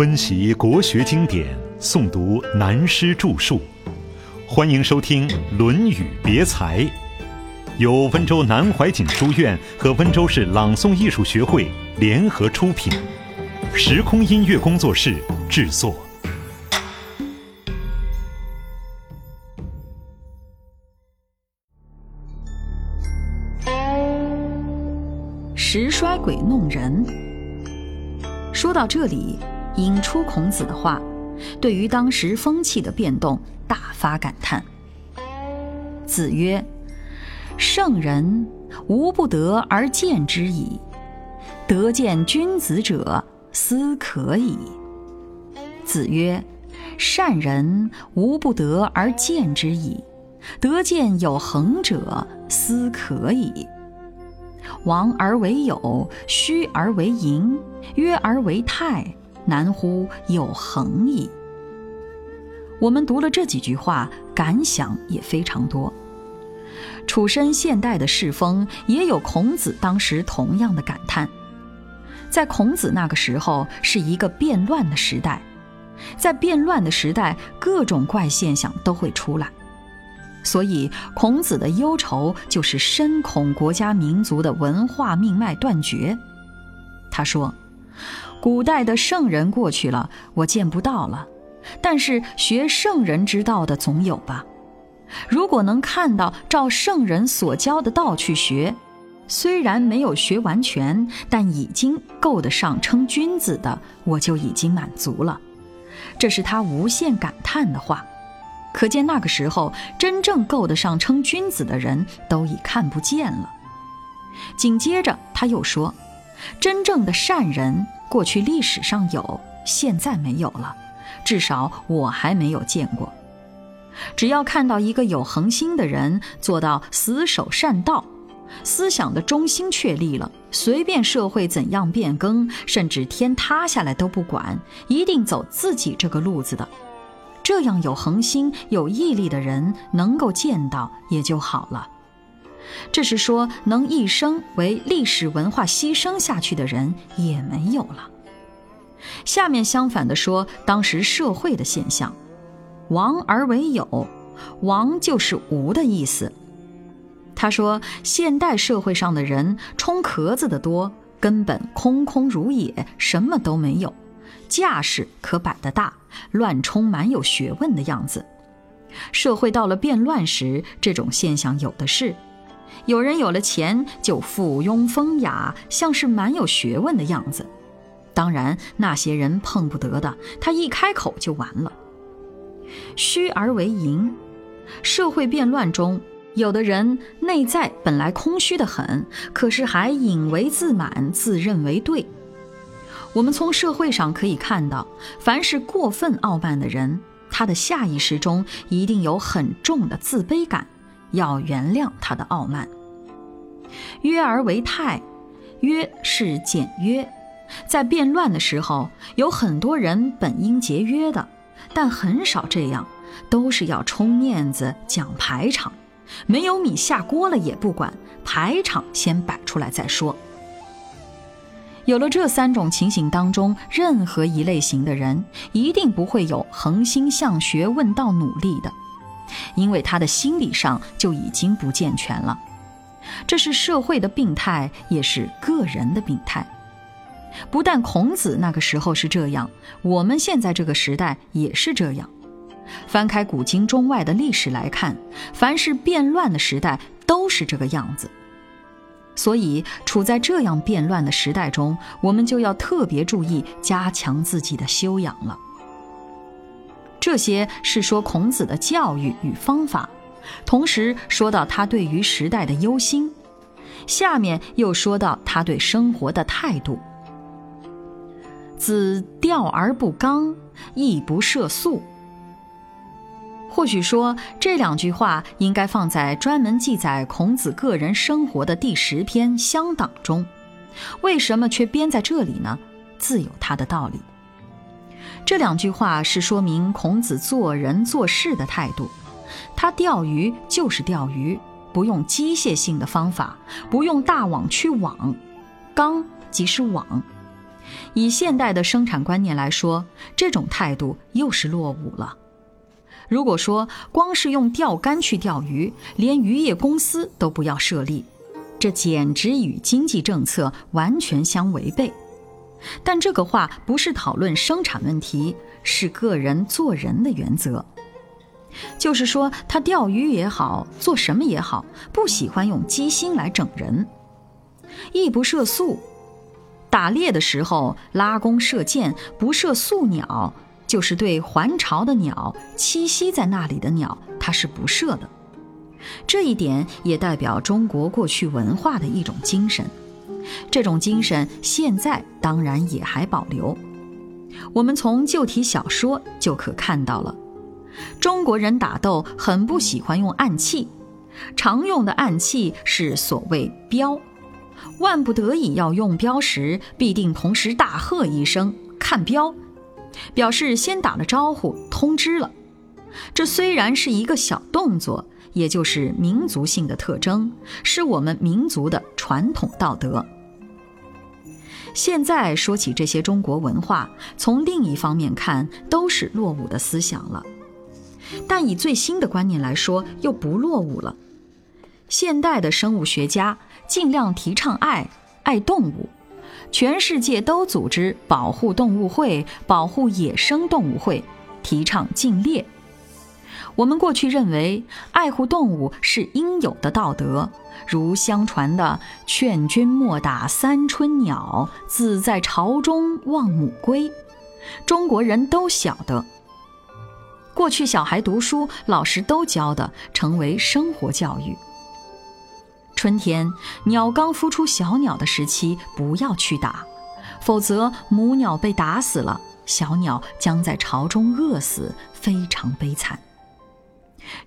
温习国学经典，诵读南师著述，欢迎收听《论语别裁》，由温州南怀瑾书院和温州市朗诵艺术学会联合出品，时空音乐工作室制作。时衰鬼弄人。说到这里。引出孔子的话，对于当时风气的变动大发感叹。子曰：“圣人无不得而见之矣，得见君子者，斯可矣。”子曰：“善人无不得而见之矣，得见有恒者，斯可矣。王而为有，虚而为盈，约而为泰。”难乎有恒矣。我们读了这几句话，感想也非常多。处身现代的世风，也有孔子当时同样的感叹。在孔子那个时候，是一个变乱的时代，在变乱的时代，各种怪现象都会出来。所以，孔子的忧愁就是深恐国家民族的文化命脉断绝。他说。古代的圣人过去了，我见不到了。但是学圣人之道的总有吧？如果能看到照圣人所教的道去学，虽然没有学完全，但已经够得上称君子的，我就已经满足了。这是他无限感叹的话。可见那个时候，真正够得上称君子的人都已看不见了。紧接着他又说：“真正的善人。”过去历史上有，现在没有了，至少我还没有见过。只要看到一个有恒心的人做到死守善道，思想的中心确立了，随便社会怎样变更，甚至天塌下来都不管，一定走自己这个路子的，这样有恒心、有毅力的人能够见到也就好了。这是说，能一生为历史文化牺牲下去的人也没有了。下面相反的说，当时社会的现象，亡而为有，亡就是无的意思。他说，现代社会上的人充壳子的多，根本空空如也，什么都没有，架势可摆得大，乱充满有学问的样子。社会到了变乱时，这种现象有的是。有人有了钱就附庸风雅，像是蛮有学问的样子。当然，那些人碰不得的，他一开口就完了。虚而为盈，社会变乱中，有的人内在本来空虚的很，可是还引为自满，自认为对。我们从社会上可以看到，凡是过分傲慢的人，他的下意识中一定有很重的自卑感。要原谅他的傲慢。约而为泰，约是简约。在变乱的时候，有很多人本应节约的，但很少这样，都是要充面子、讲排场，没有米下锅了也不管，排场先摆出来再说。有了这三种情形当中，任何一类型的人，一定不会有恒心向学问道努力的。因为他的心理上就已经不健全了，这是社会的病态，也是个人的病态。不但孔子那个时候是这样，我们现在这个时代也是这样。翻开古今中外的历史来看，凡是变乱的时代都是这个样子。所以，处在这样变乱的时代中，我们就要特别注意加强自己的修养了。这些是说孔子的教育与方法，同时说到他对于时代的忧心，下面又说到他对生活的态度。子钓而不刚，亦不涉宿。或许说这两句话应该放在专门记载孔子个人生活的第十篇《乡党》中，为什么却编在这里呢？自有他的道理。这两句话是说明孔子做人做事的态度。他钓鱼就是钓鱼，不用机械性的方法，不用大网去网，刚即是网。以现代的生产观念来说，这种态度又是落伍了。如果说光是用钓竿去钓鱼，连渔业公司都不要设立，这简直与经济政策完全相违背。但这个话不是讨论生产问题，是个人做人的原则。就是说，他钓鱼也好，做什么也好，不喜欢用机心来整人，亦不射宿。打猎的时候拉弓射箭，不射宿鸟。就是对还巢的鸟、栖息在那里的鸟，它是不射的。这一点也代表中国过去文化的一种精神。这种精神现在当然也还保留。我们从旧体小说就可看到了，中国人打斗很不喜欢用暗器，常用的暗器是所谓镖。万不得已要用镖时，必定同时大喝一声“看镖”。表示先打了招呼，通知了。这虽然是一个小动作，也就是民族性的特征，是我们民族的传统道德。现在说起这些中国文化，从另一方面看，都是落伍的思想了。但以最新的观念来说，又不落伍了。现代的生物学家尽量提倡爱，爱动物。全世界都组织保护动物会、保护野生动物会，提倡禁猎。我们过去认为爱护动物是应有的道德，如相传的“劝君莫打三春鸟，自在巢中望母归”。中国人都晓得，过去小孩读书，老师都教的，成为生活教育。春天，鸟刚孵出小鸟的时期，不要去打，否则母鸟被打死了，小鸟将在巢中饿死，非常悲惨。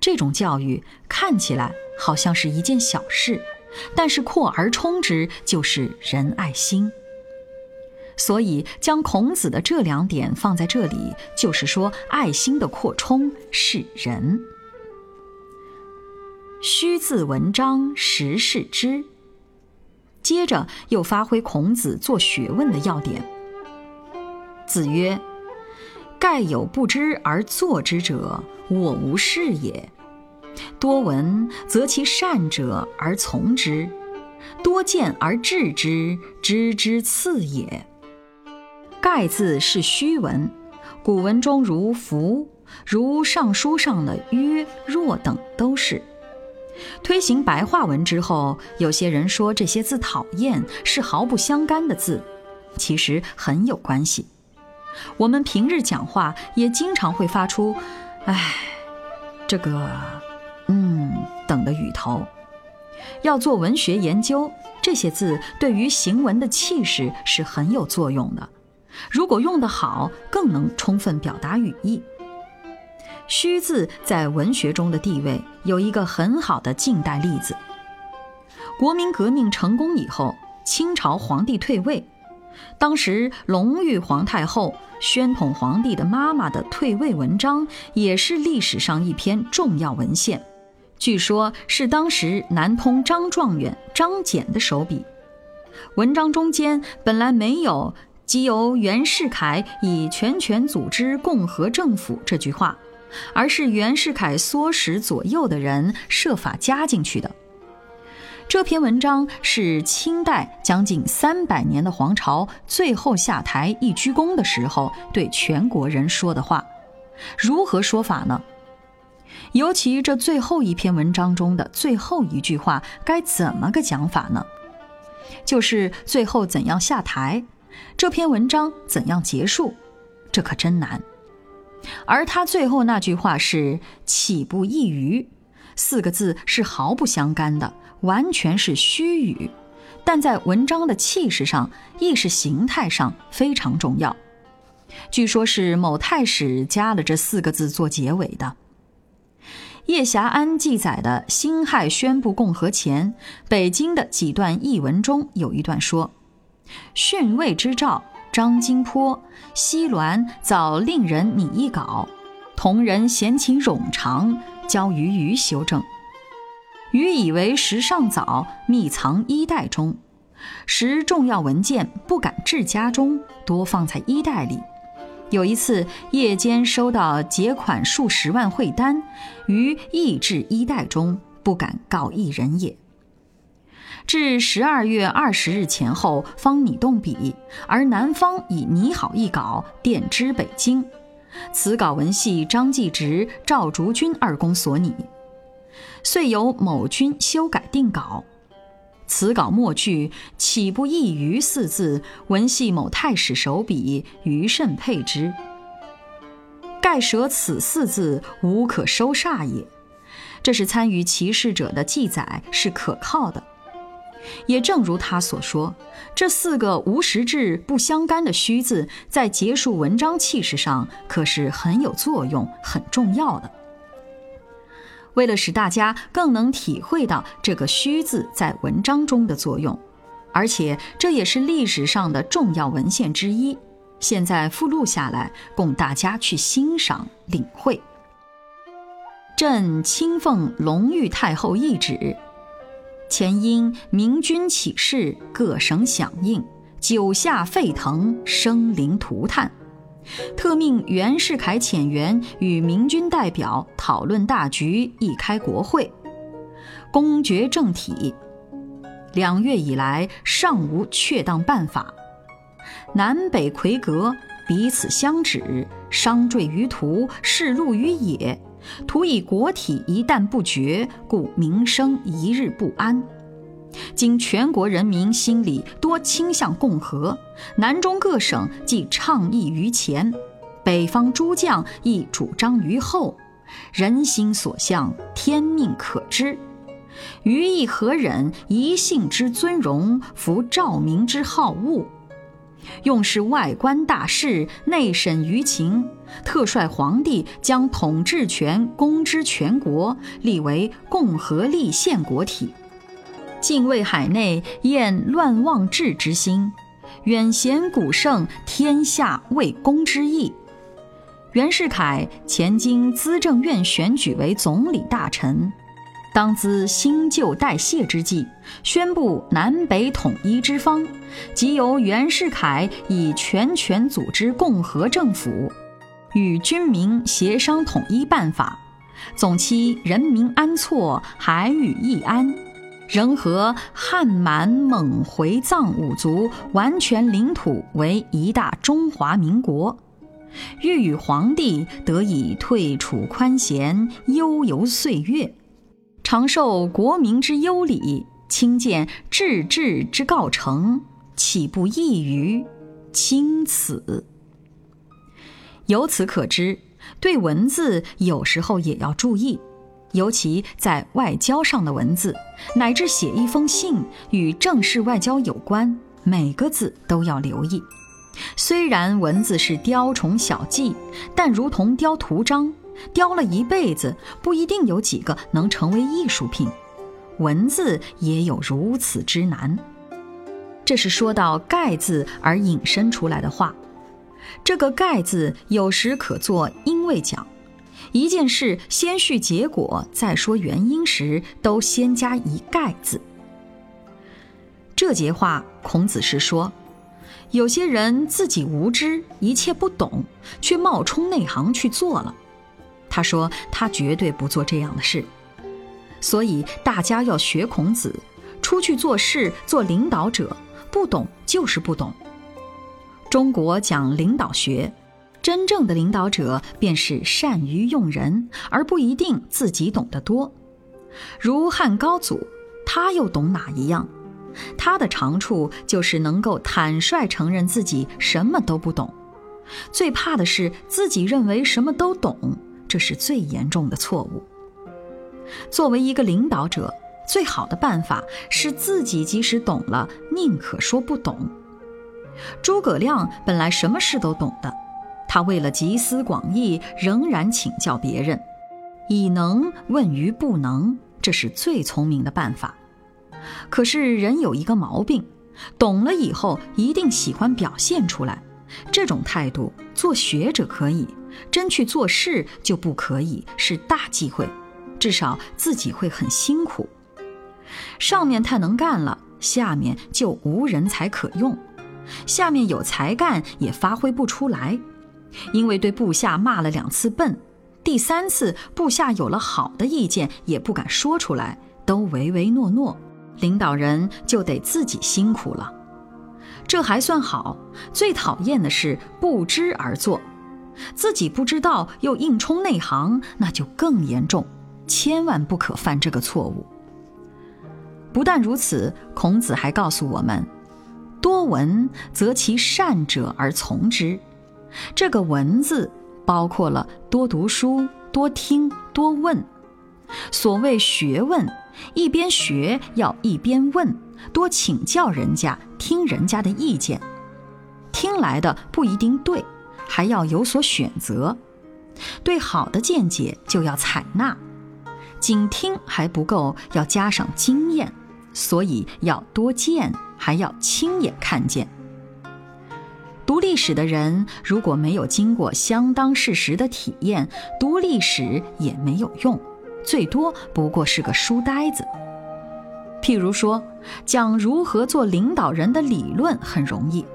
这种教育看起来好像是一件小事，但是扩而充之就是仁爱心。所以将孔子的这两点放在这里，就是说爱心的扩充是仁。虚字文章，实是之。接着又发挥孔子做学问的要点。子曰：“盖有不知而作之者，我无是也。多闻则其善者而从之，多见而治之，知之次也。”盖字是虚文，古文中如夫、如尚书上的曰、若等都是。推行白话文之后，有些人说这些字讨厌，是毫不相干的字，其实很有关系。我们平日讲话也经常会发出“哎，这个，嗯”等的语头。要做文学研究，这些字对于行文的气势是很有作用的。如果用得好，更能充分表达语义。虚字在文学中的地位有一个很好的近代例子。国民革命成功以后，清朝皇帝退位，当时隆裕皇太后宣统皇帝的妈妈的退位文章，也是历史上一篇重要文献。据说，是当时南通张状元张謇的手笔。文章中间本来没有“即由袁世凯以全权组织共和政府”这句话。而是袁世凯唆使左右的人设法加进去的。这篇文章是清代将近三百年的皇朝最后下台一鞠躬的时候对全国人说的话。如何说法呢？尤其这最后一篇文章中的最后一句话该怎么个讲法呢？就是最后怎样下台，这篇文章怎样结束，这可真难。而他最后那句话是“岂不异于”，四个字是毫不相干的，完全是虚语，但在文章的气势上、意识形态上非常重要。据说是某太史加了这四个字做结尾的。叶霞安记载的辛亥宣布共和前，北京的几段译文中有一段说：“训位之诏。”张金坡、西栾早令人拟一稿，同人闲情冗长，交于余修正。余以为时尚早，密藏衣袋中。时重要文件不敢置家中，多放在衣袋里。有一次夜间收到结款数十万汇单，于亦置衣袋中，不敢告一人也。至十二月二十日前后方拟动笔，而南方已拟好一稿，电知北京。此稿文系张继直、赵竹君二公所拟，遂由某君修改定稿。此稿末句“岂不异于”四字，文系某太史手笔，余甚佩之。盖舍此四字，无可收煞也。这是参与其事者的记载是可靠的。也正如他所说，这四个无实质、不相干的虚字，在结束文章气势上可是很有作用、很重要的。为了使大家更能体会到这个虚字在文章中的作用，而且这也是历史上的重要文献之一，现在附录下来，供大家去欣赏、领会。朕亲奉隆裕太后懿旨。前因明军起事，各省响应，九下沸腾，生灵涂炭。特命袁世凯遣员与明军代表讨论大局，议开国会，公决政体。两月以来，尚无确当办法。南北魁阁，彼此相指，商坠于途，事路于野。徒以国体一旦不绝，故民生一日不安。今全国人民心里多倾向共和，南中各省既倡议于前，北方诸将亦主张于后。人心所向，天命可知。余亦何忍一姓之尊荣，服赵明之好恶？用是外观大事，内审舆情，特率皇帝将统治权公之全国，立为共和立宪国体。敬畏海内厌乱妄治之心，远贤古圣天下为公之意。袁世凯前经资政院选举为总理大臣，当兹新旧代谢之际，宣布南北统一之方，即由袁世凯以全权组织共和政府，与军民协商统一办法，总期人民安措，海宇易安。仍和汉满蒙回藏五族完全领土为一大中华民国，欲与皇帝得以退楚宽闲，悠游岁月，长受国民之优礼，亲见治治之告成，岂不异于钦此？由此可知，对文字有时候也要注意。尤其在外交上的文字，乃至写一封信与正式外交有关，每个字都要留意。虽然文字是雕虫小技，但如同雕图章，雕了一辈子，不一定有几个能成为艺术品。文字也有如此之难。这是说到“盖”字而引申出来的话。这个“盖”字有时可作因为讲。一件事先叙结果，再说原因时，都先加一“盖”字。这节话，孔子是说，有些人自己无知，一切不懂，却冒充内行去做了。他说他绝对不做这样的事。所以大家要学孔子，出去做事做领导者，不懂就是不懂。中国讲领导学。真正的领导者便是善于用人，而不一定自己懂得多。如汉高祖，他又懂哪一样？他的长处就是能够坦率承认自己什么都不懂。最怕的是自己认为什么都懂，这是最严重的错误。作为一个领导者，最好的办法是自己即使懂了，宁可说不懂。诸葛亮本来什么事都懂的。他为了集思广益，仍然请教别人，以能问于不能，这是最聪明的办法。可是人有一个毛病，懂了以后一定喜欢表现出来，这种态度做学者可以，真去做事就不可以，是大忌讳，至少自己会很辛苦。上面太能干了，下面就无人才可用，下面有才干也发挥不出来，因为对部下骂了两次笨，第三次部下有了好的意见也不敢说出来，都唯唯诺诺，领导人就得自己辛苦了。这还算好，最讨厌的是不知而作，自己不知道又硬冲内行，那就更严重，千万不可犯这个错误。不但如此，孔子还告诉我们：“多闻则其善者而从之。”这个“闻”字包括了多读书、多听、多问。所谓学问，一边学要一边问，多请教人家，听人家的意见。听来的不一定对，还要有所选择。对好的见解就要采纳。仅听还不够，要加上经验，所以要多见，还要亲眼看见。读历史的人如果没有经过相当事实的体验，读历史也没有用，最多不过是个书呆子。譬如说，讲如何做领导人的理论很容易，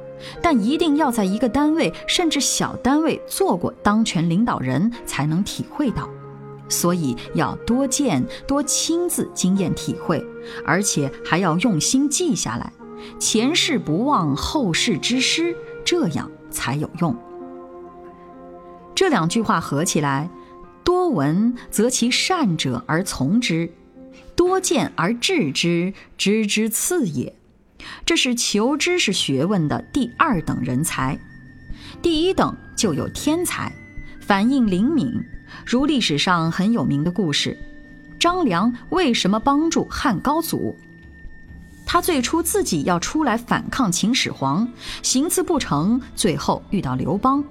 但一定要在一个单位甚至小单位做过当权领导人，才能体会到。所以要多见、多亲自经验体会，而且还要用心记下来，前事不忘，后事之师，这样才有用。这两句话合起来：多闻则其善者而从之，多见而治之，知之次也。这是求知识学问的第二等人才，第一等就有天才，反应灵敏。如历史上很有名的故事，张良为什么帮助汉高祖？他最初自己要出来反抗秦始皇，行刺不成，最后遇到刘邦。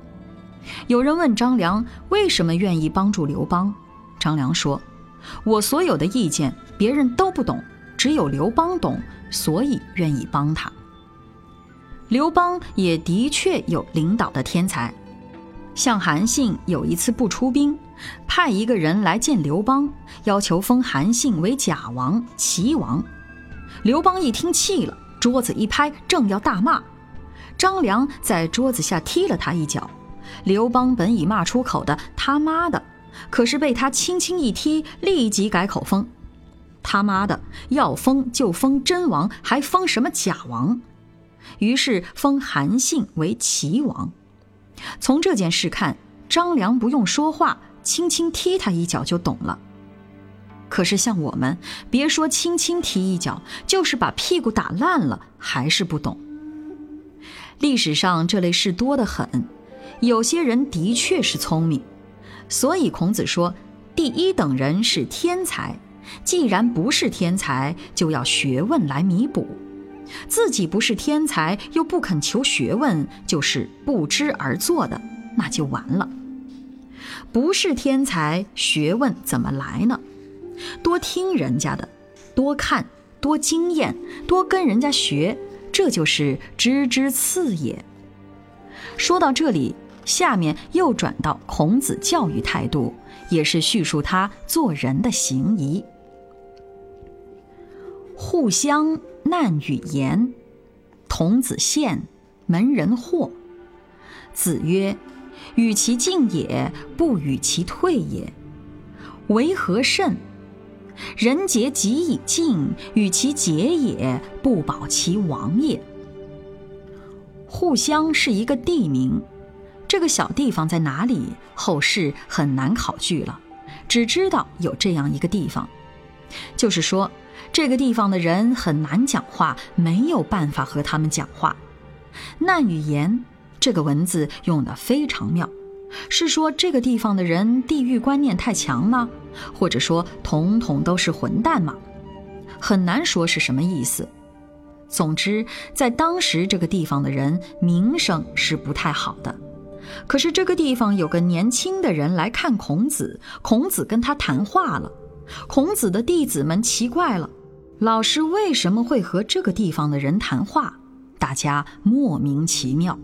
有人问张良为什么愿意帮助刘邦，张良说：“我所有的意见别人都不懂，只有刘邦懂，所以愿意帮他。”刘邦也的确有领导的天才。像韩信有一次不出兵，派一个人来见刘邦，要求封韩信为假王、齐王。刘邦一听气了，桌子一拍，正要大骂，张良在桌子下踢了他一脚。刘邦本已骂出口的“他妈的”，可是被他轻轻一踢，立即改口风：“他妈的，要封就封真王，还封什么假王？”于是封韩信为齐王。从这件事看，张良不用说话，轻轻踢他一脚就懂了。可是像我们，别说轻轻踢一脚，就是把屁股打烂了，还是不懂。历史上这类事多得很，有些人的确是聪明，所以孔子说，第一等人是天才。既然不是天才，就要学问来弥补。自己不是天才，又不肯求学问，就是不知而作的，那就完了。不是天才，学问怎么来呢？多听人家的，多看，多经验，多跟人家学，这就是知之次也。说到这里，下面又转到孔子教育态度，也是叙述他做人的行仪。互相。难与言，童子献，门人惑。子曰：“与其进也，不与其退也。为何甚？人杰己以进，与其节也，不保其亡也。”互相是一个地名，这个小地方在哪里？后世很难考据了，只知道有这样一个地方，就是说。这个地方的人很难讲话，没有办法和他们讲话。难语言这个文字用的非常妙，是说这个地方的人地域观念太强吗？或者说统统都是混蛋吗？很难说是什么意思。总之，在当时这个地方的人名声是不太好的。可是这个地方有个年轻的人来看孔子，孔子跟他谈话了，孔子的弟子们奇怪了。老师为什么会和这个地方的人谈话？大家莫名其妙。